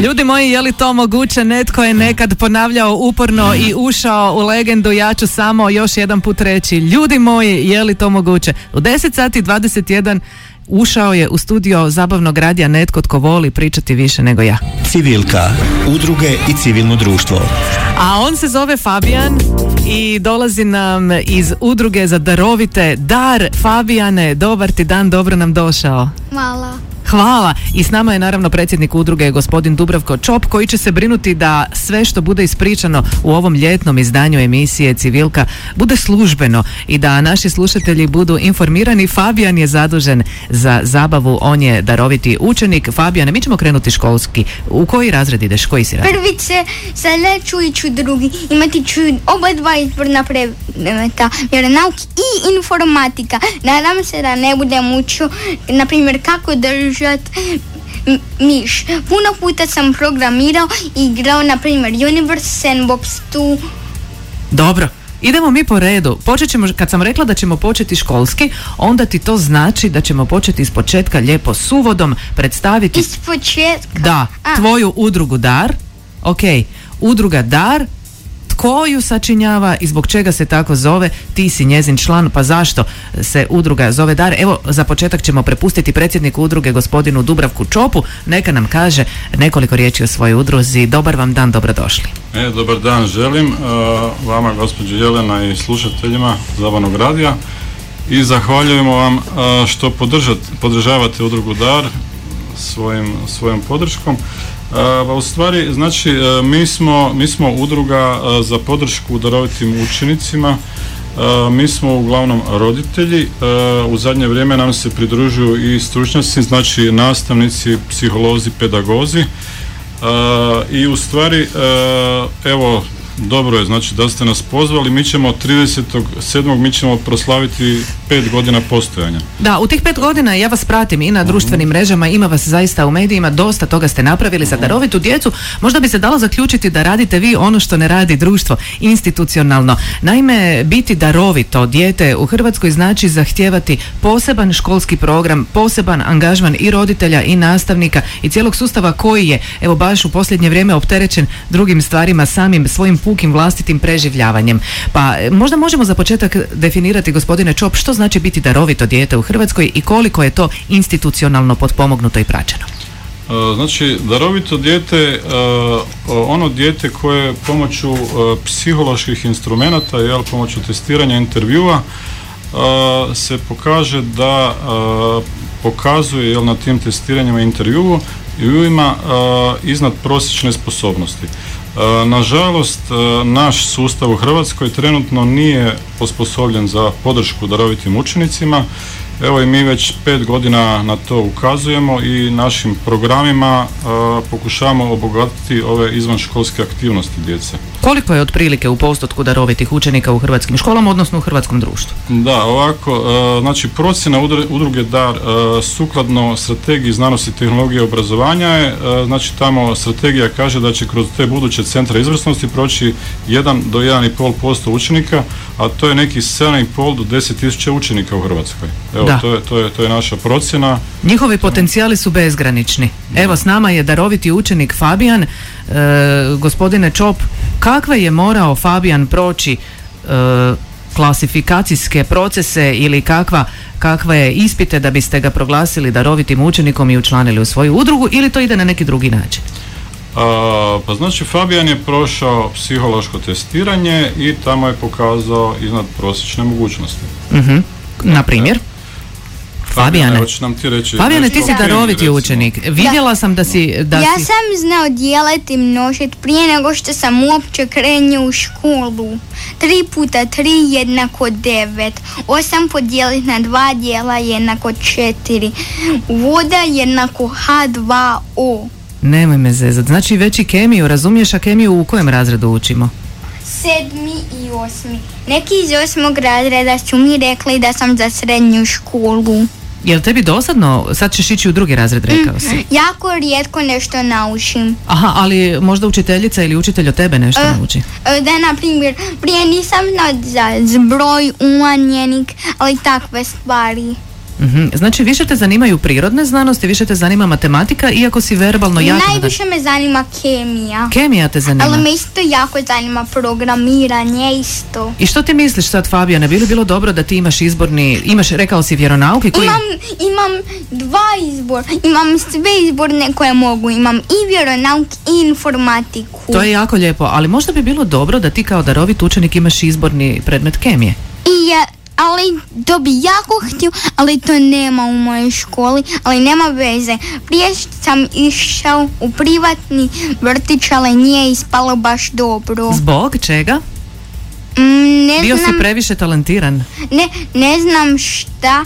Ljudi moji, je li to moguće? Netko je nekad ponavljao uporno i ušao u legendu. Ja ću samo još jedan put reći. Ljudi moji, je li to moguće? U 10 sati 21 ušao je u studio zabavnog radija netko tko voli pričati više nego ja. Civilka, udruge i civilno društvo. A on se zove Fabijan i dolazi nam iz udruge za darovite Dar. Fabijane, dobar ti dan, dobro nam došao. Hvala. Hvala. I s nama je naravno predsjednik udruge gospodin Dubravko Čop koji će se brinuti da sve što bude ispričano u ovom ljetnom izdanju emisije Civilka bude službeno i da naši slušatelji budu informirani. Fabijan je zadužen za zabavu, on je daroviti učenik. Fabijan, mi ćemo krenuti školski. U koji razred ideš? Koji si razred? Prvi se sada ću ići u drugi. Imati ću oba dva izborna predmeta. Vjeronauk i informatika. Nadam se da ne budem učio, na primjer, kako držati m- miš. Puno puta sam programirao i igrao, na primjer, Universe Sandbox 2. Dobro. Idemo mi po redu. Počet ćemo, kad sam rekla da ćemo početi školski, onda ti to znači da ćemo početi iz početka lijepo s uvodom predstaviti Iz početka. Da, A. tvoju udrugu Dar. Ok, udruga Dar, tko ju sačinjava i zbog čega se tako zove, ti si njezin član, pa zašto se udruga zove Dar? Evo, za početak ćemo prepustiti predsjedniku udruge gospodinu Dubravku Čopu, neka nam kaže nekoliko riječi o svojoj udruzi. Dobar vam dan, dobrodošli. E, dobar dan želim uh, vama gospođo Jelena i slušateljima Zabanog radija i zahvaljujemo vam uh, što podržat, podržavate udrugu DAR svojim, svojom podrškom. Pa u stvari, znači, uh, mi, smo, mi smo udruga uh, za podršku darovitim učenicima. Mi smo uglavnom roditelji, u zadnje vrijeme nam se pridružuju i stručnjaci, znači nastavnici, psiholozi, pedagozi, i u stvari evo dobro je znači da ste nas pozvali mi ćemo 37. mi ćemo proslaviti pet godina postojanja Da, u tih pet godina ja vas pratim i na društvenim mrežama, ima vas zaista u medijima, dosta toga ste napravili za darovitu djecu. Možda bi se dalo zaključiti da radite vi ono što ne radi društvo institucionalno. Naime, biti darovito dijete u Hrvatskoj znači zahtijevati poseban školski program, poseban angažman i roditelja i nastavnika i cijelog sustava koji je, evo baš u posljednje vrijeme opterećen drugim stvarima, samim svojim pukim vlastitim preživljavanjem. Pa e, možda možemo za početak definirati, gospodine Čop, što znači biti darovito dijete u Hrvatskoj i koliko je to institucionalno potpomognuto i praćeno. Uh, Znači, darovito dijete, uh, ono dijete koje pomoću psiholoških instrumenata, jel, pomoću testiranja intervjua, se pokaže da pokazuje jel, na tim testiranjima intervjuu i ima iznad prosječne sposobnosti. Uh, Nažalost, uh, naš sustav u Hrvatskoj trenutno nije osposobljen za podršku darovitim učenicima. Evo i mi već pet godina na to ukazujemo i našim programima uh, pokušavamo obogatiti ove izvanškolske aktivnosti djece. Koliko je otprilike u postotku darovitih učenika u hrvatskim školama, odnosno u hrvatskom društvu? Da, ovako, uh, znači procjena udru- udruge DAR uh, sukladno strategiji znanosti, tehnologije i obrazovanja je, znači tamo strategija kaže da će kroz te buduće centre izvrsnosti proći 1 do 1,5% učenika, a to je neki 7,5 do 10 tisuća učenika u Hrvatskoj. Evo, Da. to je, to, je, to je naša procjena. Njihovi potencijali su bezgranični. Evo s nama je daroviti učenik Fabijan. E, gospodine Čop, kakve je morao Fabijan proći e, klasifikacijske procese ili kakva, kakve je ispite da biste ga proglasili darovitim učenikom i učlanili u svoju udrugu ili to ide na neki drugi način? A, pa znači Fabijan je prošao psihološko testiranje i tamo je pokazao iznad prosječne mogućnosti. Mhm. Na primjer? Fabijane. Hoćeš nam ti reći Fabijane, ti si daroviti recimo? učenik. Vidjela sam da si... Da ja si... sam znao dijeliti množit prije nego što sam uopće krenio u školu. Tri puta tri jednako devet. Osam podijeliti na dva dijela jednako četiri. Voda jednako H2O. Nemoj me zezat. Znači već i kemiju, razumiješ, a kemiju u kojem razredu učimo? Sedmi i osmi. Neki iz osmog razreda su mi rekli da sam za srednju školu. Jel tebi dosadno? Sad ćeš ići u drugi razred, rekao si. Jako rijetko nešto naučim. Aha, ali možda učiteljica ili učitelj od tebe nešto E. nauči. E, Da, na primjer, prije nisam znao za zbroj, umanjenik, ali takve stvari. Mhm. Znači više te zanimaju prirodne znanosti, više te zanima matematika, iako si verbalno jako... Najviše me zanima kemija. Kemija te zanima. Ali me isto jako zanima programiranje isto. I što ti misliš sad, Fabijane, bi li bilo dobro da ti imaš izborni, imaš, rekao si vjeronauke koji... Imam, imam dva izbor, imam sve izborne koje mogu, imam i vjeronauk i informatiku. To je jako lijepo, ali možda bi bilo dobro da ti kao darovit učenik imaš izborni predmet kemije. I ja, ali to bi jako htio, ali to nema u mojoj školi, ali nema veze. Prije sam išao u privatni vrtić, ali nije ispalo baš dobro. Zbog čega? Mm, ne Bio si znam, previše talentiran. ne, ne znam šta,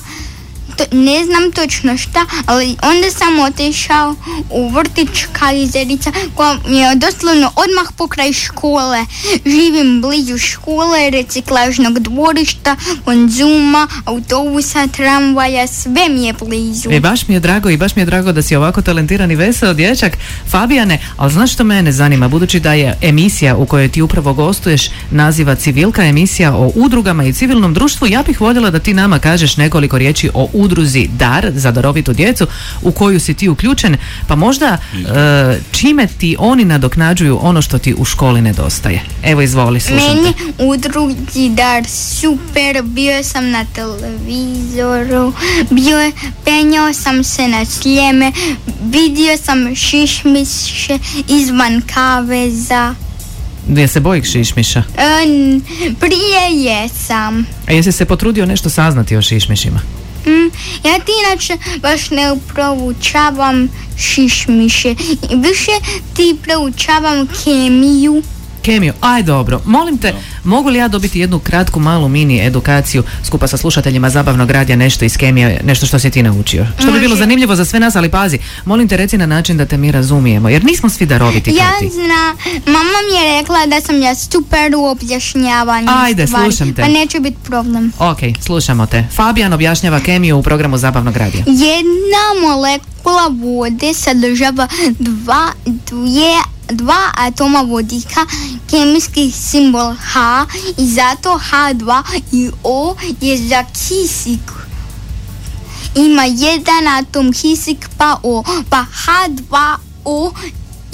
ne znam točno šta, ali onda sam otišao u vrtić Kalizerica koja mi je doslovno odmah pokraj škole. Živim blizu škole, reciklažnog dvorišta, konzuma, autobusa, tramvaja, sve mi je blizu. E, baš mi je drago i baš mi je drago da si ovako talentiran i veseo dječak. Fabijane, ali znaš što mene zanima, budući da je emisija u kojoj ti upravo gostuješ naziva Civilka, emisija o udrugama i civilnom društvu, ja bih voljela da ti nama kažeš nekoliko riječi o udruzi DAR za darovitu djecu u koju si ti uključen, pa možda e, čime ti oni nadoknađuju ono što ti u školi nedostaje. Evo izvoli, slušam Meni te. udrugi dar super, bio sam na televizoru, bio je, penjao sam se na sljeme, vidio sam šišmiše izvan kaveza. Je se bojiš šišmiša? E, prije jesam. A jesi se potrudio nešto saznati o šišmišima? Mm, ja ti inače baš ne proučavam šišmiše. Više ti proučavam kemiju. Kemiju, aj dobro. Molim te, mogu li ja dobiti jednu kratku malu mini edukaciju skupa sa slušateljima zabavnog radija nešto iz kemije, nešto što si ti naučio? Što bi bilo zanimljivo za sve nas, ali pazi, molim te reci na način da te mi razumijemo, jer nismo svi daroviti Ja kao ti. znam, mama mi je rekla da sam ja super u objašnjavanju Ajde, stvari, slušam te. Pa neće biti problem. Ok, slušamo te. Fabijan objašnjava kemiju u programu zabavnog radija. Jedna molekula vode sadržava dva, dvije, dva atoma vodika, kemijski simbol H i zato H2 i O je za kisik. Ima jedan atom kisik pa O, pa H2O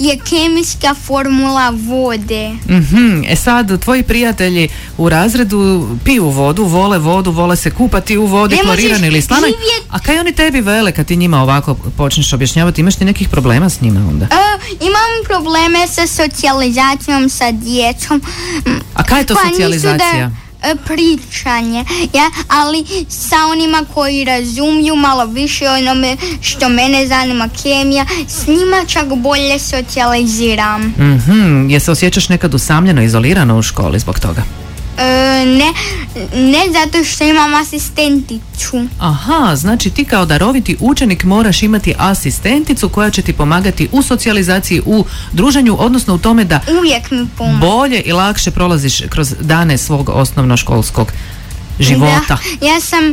je kemijska formula vode. Mhm, e sad, tvoji prijatelji u razredu piju vodu, vole vodu, vole se kupati u vodi, Ne klorirani ili slanoj. živjet- A kaj oni tebi vele kad ti njima ovako počneš objašnjavati, imaš ti nekih problema s njima onda? E, imam probleme sa socijalizacijom sa djecom. A kaj je to nisu socijalizacija? Pričanje, ja, ali sa onima koji razumiju malo više onome što mene zanima kemija, s njima čak bolje socijaliziram. Mhm, je se osjećaš nekad usamljeno, izolirano u školi zbog toga? E, ne, ne zato što imam asistenticu. Aha, znači ti kao daroviti učenik moraš imati asistenticu koja će ti pomagati u socijalizaciji, u druženju, odnosno u tome da Uvijek mi pomaže. bolje i lakše prolaziš kroz dane svog osnovnoškolskog života. Da, ja sam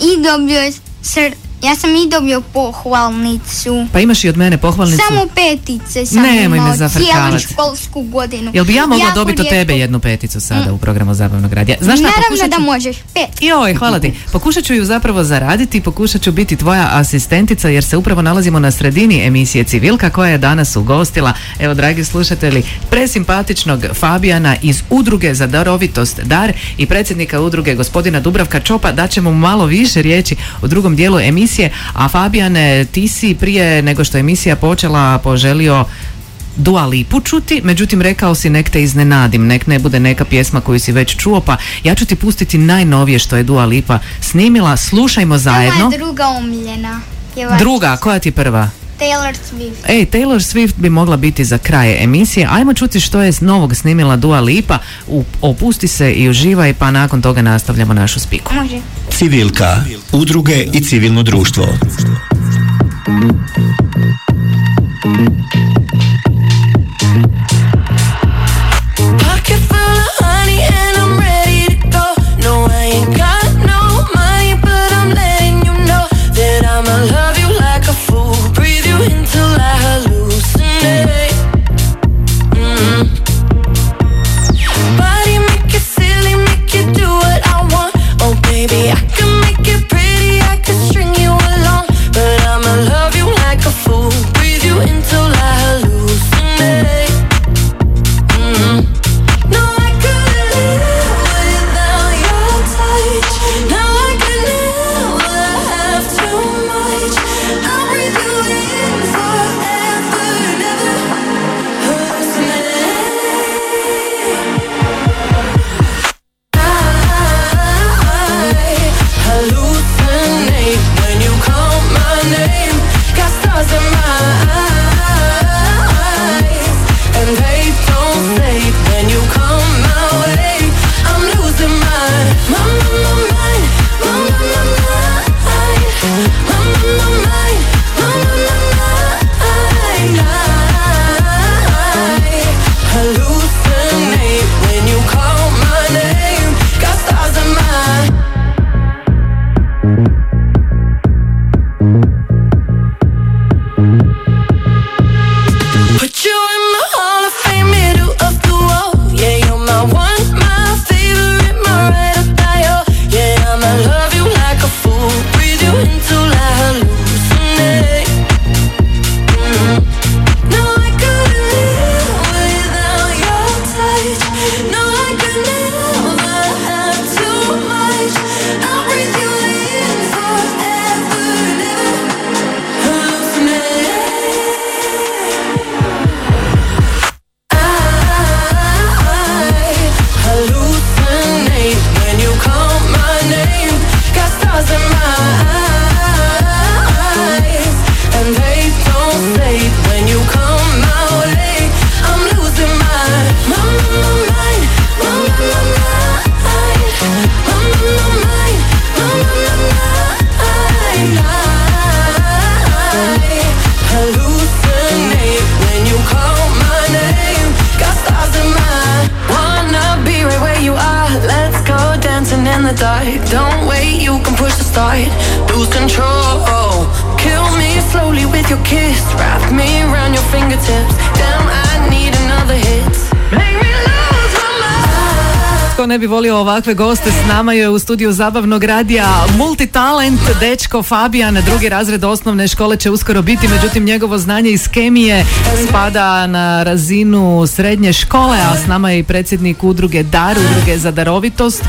i dobio sr- ja sam i dobio pohvalnicu. Pa imaš i od mene pohvalnicu. Samo petice sam Nemoj me cijelu školsku godinu. Jel bi ja mogla dobiti od tebe jednu peticu sada u programu Zabavnog radija? Znaš šta, Naravno da možeš, pet. Joj, hvala ti. Pokušat ću ju zapravo zaraditi, pokušat ću biti tvoja asistentica jer se upravo nalazimo na sredini emisije Civilka koja je danas ugostila, evo dragi slušatelji, presimpatičnog Fabijana iz Udruge za darovitost Dar i predsjednika udruge gospodina Dubravka Čopa. Daćemo malo više riječi u drugom dijelu emisije, a Fabijane, ti si prije nego što je emisija počela poželio Dua Lipu čuti, međutim rekao si nek te iznenadim, nek ne bude neka pjesma koju si već čuo, pa ja ću ti pustiti najnovije što je Dua Lipa snimila, slušajmo zajedno. Je druga pjevačica. Druga, koja ti prva? Taylor Swift. Ej, Taylor Swift bi mogla biti za kraj emisije. Ajmo čuti što je novog snimila Dua Lipa. U, opusti se i uživaj, pa nakon toga nastavljamo našu spiku. Može. Civilka, udruge i civilno društvo. Start. Lose control. Kill me slowly with your kiss. Wrap me around your fingertips. Damn, Ne bi volio ovakve goste s nama je u studiju zabavnog radija multitalent dečko Fabijan, drugi razred osnovne škole će uskoro biti, međutim njegovo znanje iz kemije spada na razinu srednje škole, a s nama je i predsjednik udruge DAR, udruge za darovitost,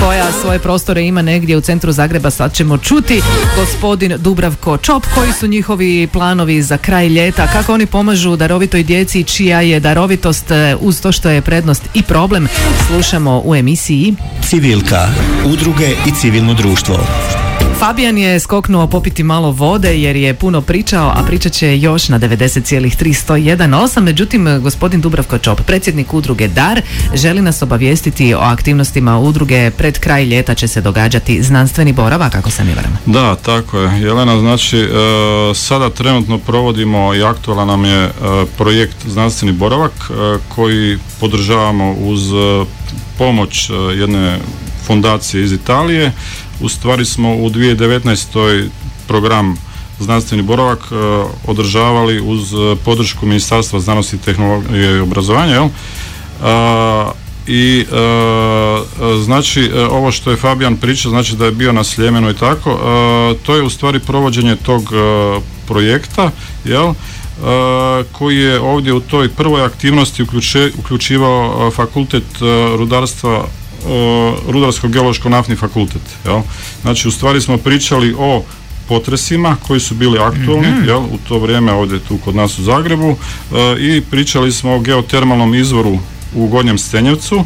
koja svoje prostore ima negdje u centru Zagreba, sad ćemo čuti. Gospodin Dubravko Čop, koji su njihovi planovi za kraj ljeta, kako oni pomažu darovitoj djeci, čija je darovitost e, uz to što je prednost i problem, slušamo u emisiji. Civilka, udruge i civilno društvo. Fabijan je skoknuo popiti malo vode jer je puno pričao, a pričat će još na 90,301,8. Međutim, gospodin Dubravko Čop, predsjednik udruge DAR, želi nas obavijestiti o aktivnostima udruge. Pred kraj ljeta će se događati znanstveni boravak, ako se mi varam. Da, tako je. Jelena, znači, e, sada trenutno provodimo i aktualan nam je e, projekt Znanstveni boravak e, koji podržavamo uz pomoć jedne fondacije iz Italije. U stvari smo u 2019. program znanstveni boravak e, održavali uz e, podršku Ministarstva znanosti, tehnologije i obrazovanja, jel? I e, e, znači ovo što je Fabijan pričao znači da je bio na Sljemenu i tako e, to je u stvari provođenje tog e, projekta jel koji je ovdje u toj prvoj aktivnosti uključe, uključivao fakultet rudarstva rudarsko-geološko-naftni fakultet jel? znači u stvari smo pričali o potresima koji su bili aktualni jel, u to vrijeme ovdje tu kod nas u Zagrebu e, i pričali smo o geotermalnom izvoru u Gornjem Stenjevcu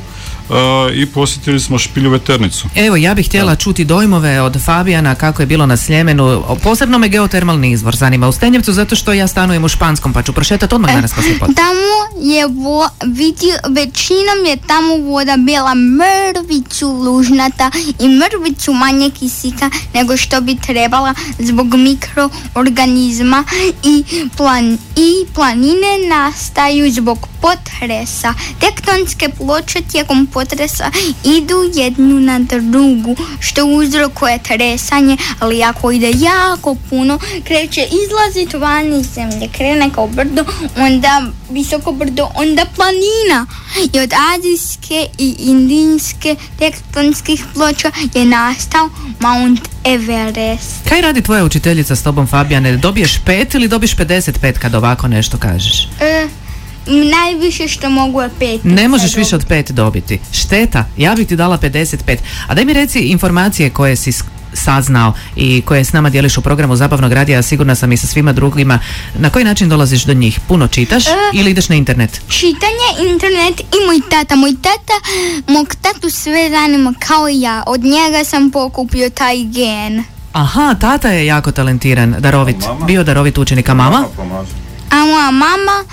i posjetili smo Špilju veternicu. Evo, ja bih htjela čuti dojmove od Fabijana kako je bilo na Sljemenu. Posebno me geotermalni izvor zanima u Stenjevcu zato što ja stanujem u Španskom pa ću prošetati odmah danas poslije. Tamo je vo, vidi, većinom je tamo voda bila mrvicu lužnata i mrvicu manje kisika nego što bi trebala zbog mikroorganizma i, plan, i planine nastaju zbog potresa. Tektonske ploče tijekom potresa idu jednu na drugu što uzrokuje tresanje, ali ako ide jako puno kreće izlaziti van iz zemlje, krene kao brdo, onda visoko brdo, onda planina. I od azijske i indijske tektonskih ploča je nastao Mount Everest. Kaj radi tvoja učiteljica s tobom, Fabijane? Dobiješ pet ili dobiš 55 kad ovako nešto kažeš? E, najviše što mogu je pet. Ne možeš više od pet dobiti. Šteta, ja bih ti dala 55. A daj mi reci informacije koje si saznao i koje s nama dijeliš u programu Zabavnog radija, sigurna sam i sa svima drugima. Na koji način dolaziš do njih? Puno čitaš E. ili ideš na internet? Čitanje, internet i moj tata. Moj tata, mog tatu sve zanima kao i ja. Od njega sam pokupio taj gen. Aha, tata je jako talentiran, darovit, bio darovit učenik, a mama? A moja mama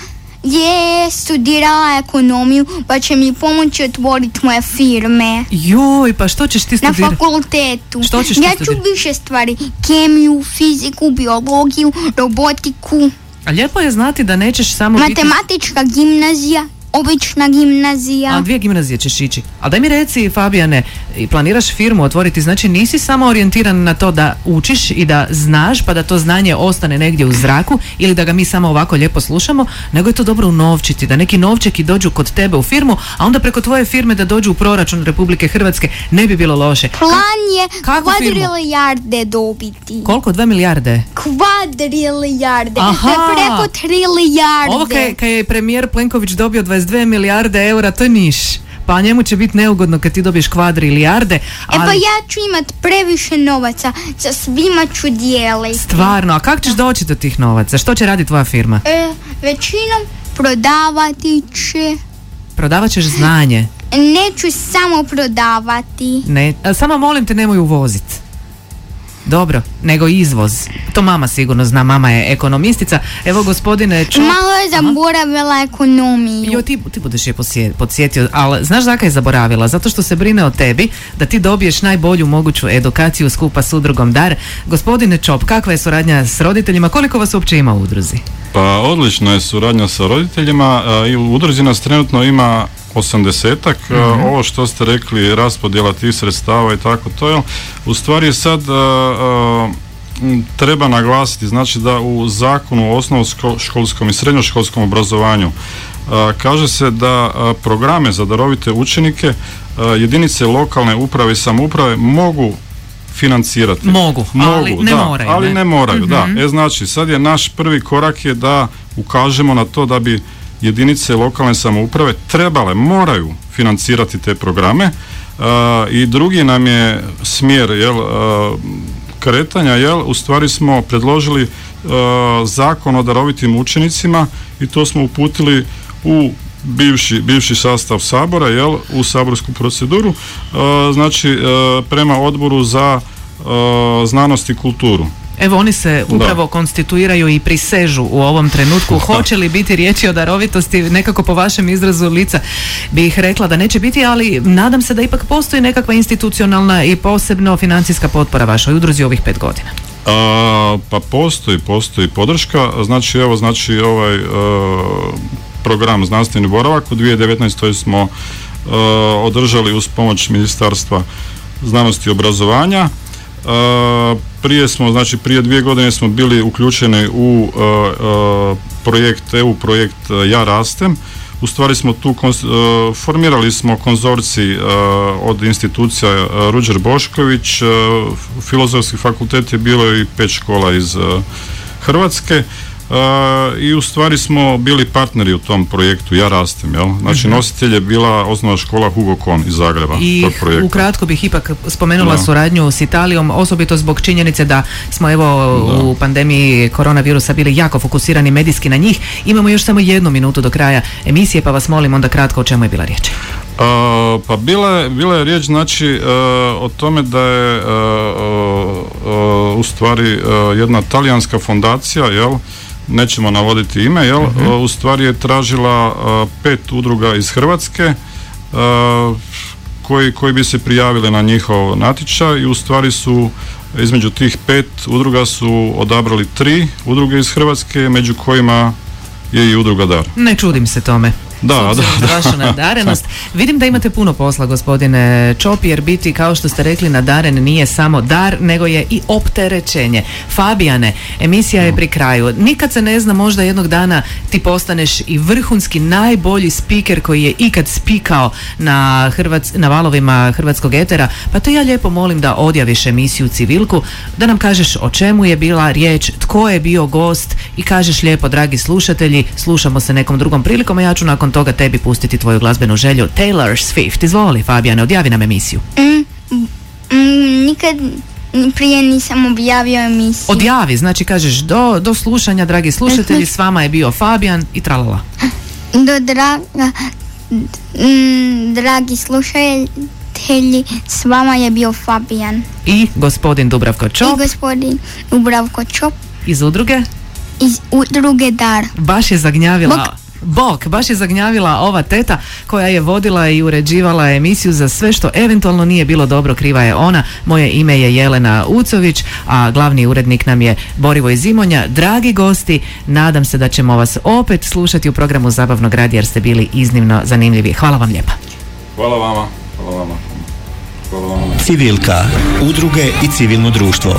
je studirala ekonomiju pa će mi pomoći otvoriti moje firme. Joj, pa što ćeš ti Na studirati? fakultetu. Što ćeš ja ti ću studirati? više stvari. Kemiju, fiziku, biologiju, robotiku, A lijepo je znati da nećeš samo biti... matematička gimnazija, obična gimnazija. A dvije gimnazije ćeš ići. Ali daj mi reci, Fabijane, i planiraš firmu otvoriti, znači nisi samo orijentiran na to da učiš i da znaš, pa da to znanje ostane negdje u zraku ili da ga mi samo ovako lijepo slušamo, nego je to dobro unovčiti, da neki novčeki dođu kod tebe u firmu, a onda preko tvoje firme da dođu u proračun Republike Hrvatske, ne bi bilo loše. Plan je kvadrilijarde dobiti. Koliko? Dve milijarde? Kvadrilijarde. Aha. Je preko trilijarde. Ovo kaj, kaj je premijer Plenković dobio 22 milijarde eura, to je niš. Pa njemu će biti neugodno kad ti dobiješ kvadrilijarde. E pa ali- ja ću imat previše novaca, sa svima ću dijeliti. Stvarno, a kako ćeš doći do tih novaca? Što će raditi tvoja firma? E, većinom prodavati će. Prodavat ćeš znanje. Neću samo prodavati. Ne, samo molim te nemoj uvozit. Dobro, nego izvoz. To mama sigurno zna, mama je ekonomistica. Evo gospodine Čop. Malo je zaboravila ekonomiju. Jo, ti, ti budeš je podsjetio, ali znaš zakaj je zaboravila? Zato što se brine o tebi, da ti dobiješ najbolju moguću edukaciju skupa s udrugom DAR. Gospodine Čop, kakva je suradnja s roditeljima? Koliko vas uopće ima u udruzi? Pa odlična je suradnja sa roditeljima a, i u udruzi nas trenutno ima osamdesetak. E, Ovo što ste rekli, raspodjela tih sredstava i tako to je, u stvari sad e, e, treba naglasiti, znači da u zakonu o osnovnoškolskom i srednjoškolskom obrazovanju a, kaže se da a, programe za darovite učenike a, jedinice lokalne uprave i samouprave mogu financirati. Mogu, ali ne da, moraju, Ali ne? ne moraju, da. E znači, sad je naš prvi korak je da ukažemo na to da bi jedinice lokalne samouprave trebale, moraju financirati te programe e, i drugi nam je smjer jel, e, kretanja, jel, u stvari smo predložili e, zakon o darovitim učenicima i to smo uputili u bivši, bivši sastav sabora, jel, u saborsku proceduru, e, znači e, prema odboru za e, znanost i kulturu. Evo oni se upravo konstituiraju i prisežu u ovom trenutku. Hoće li biti riječi o darovitosti, nekako po vašem izrazu lica bih rekla da neće biti, ali nadam se da ipak postoji nekakva institucionalna i posebno financijska potpora vašoj udruzi ovih pet godina. A, pa postoji, postoji podrška, znači evo znači ovaj e, program znanstveni boravak u 2019. smo e, održali uz pomoć Ministarstva znanosti i obrazovanja. E, prije smo, znači prije dvije godine smo bili uključeni u e, e, projekt EU projekt e, Ja rastem. U stvari smo tu formirali smo konzorcij e, od institucija Ruđer Bošković, Filozofski fakultet je bilo i pet škola iz Hrvatske i u stvari smo bili partneri u tom projektu Ja rastem, jel? Znači nositelj je bila osnovna škola Hugo Kon iz Zagreba Mhm. I tog projekta. ukratko bih ipak spomenula Da. suradnju s Italijom, osobito zbog činjenice da smo evo u pandemiji koronavirusa bili jako fokusirani medijski na njih. Imamo još samo jednu minutu do kraja emisije, pa vas molim onda kratko o čemu je bila riječ. A, pa bila je, bila je riječ znači e, o tome da je e, u stvari e, jedna talijanska fondacija, jel, nećemo navoditi ime, jel, e, u stvari je tražila pet udruga iz Hrvatske koji, koji bi se prijavili na njihov natječaj i u stvari su između tih pet udruga su odabrali tri udruge iz Hrvatske, među kojima je i udruga Dar. Ne čudim se tome. Da, da, na vašu nadarenost. Vidim da imate puno posla, gospodine Čop, jer biti, kao što ste rekli, nadaren nije samo dar, nego je i opterećenje. Fabijane, emisija je pri kraju. Nikad se ne zna, možda jednog dana ti postaneš i vrhunski najbolji speaker koji je ikad spikao na, Hrvac, na valovima hrvatskog etera, pa te ja lijepo molim da odjaviš emisiju Civilku, da nam kažeš o čemu je bila riječ, tko je bio gost i kažeš lijepo, dragi slušatelji, slušamo se nekom drugom prilikom, a ja ću nakon toga tebi pustiti tvoju glazbenu želju. Taylor Swift, izvoli Fabijane, odjavi nam emisiju. Mm, nikad ni prije nisam objavio emisiju. Odjavi, znači kažeš do, do slušanja, dragi slušatelji, s vama je bio Fabijan i tralala. Do draga, mm, dragi slušatelji, s vama je bio Fabijan I gospodin Dubravko i Čop gospodin Dubravko Čop iz udruge, iz udruge Dar. baš je zagnjavila... Bok, baš je zagnjavila ova teta koja je vodila i uređivala emisiju za sve što eventualno nije bilo dobro, kriva je ona. Moje ime je Jelena Ucović, a glavni urednik nam je Borivoj Zimonja. Dragi gosti, nadam se da ćemo vas opet slušati u programu Zabavnog radija jer ste bili iznimno zanimljivi. Hvala vam lijepa. Hvala vama. Hvala vama. Hvala vama. Civilka, udruge i civilno društvo.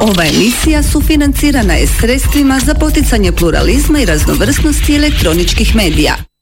Ova emisija sufinancirana je sredstvima za poticanje pluralizma i raznovrsnosti elektroničkih medija.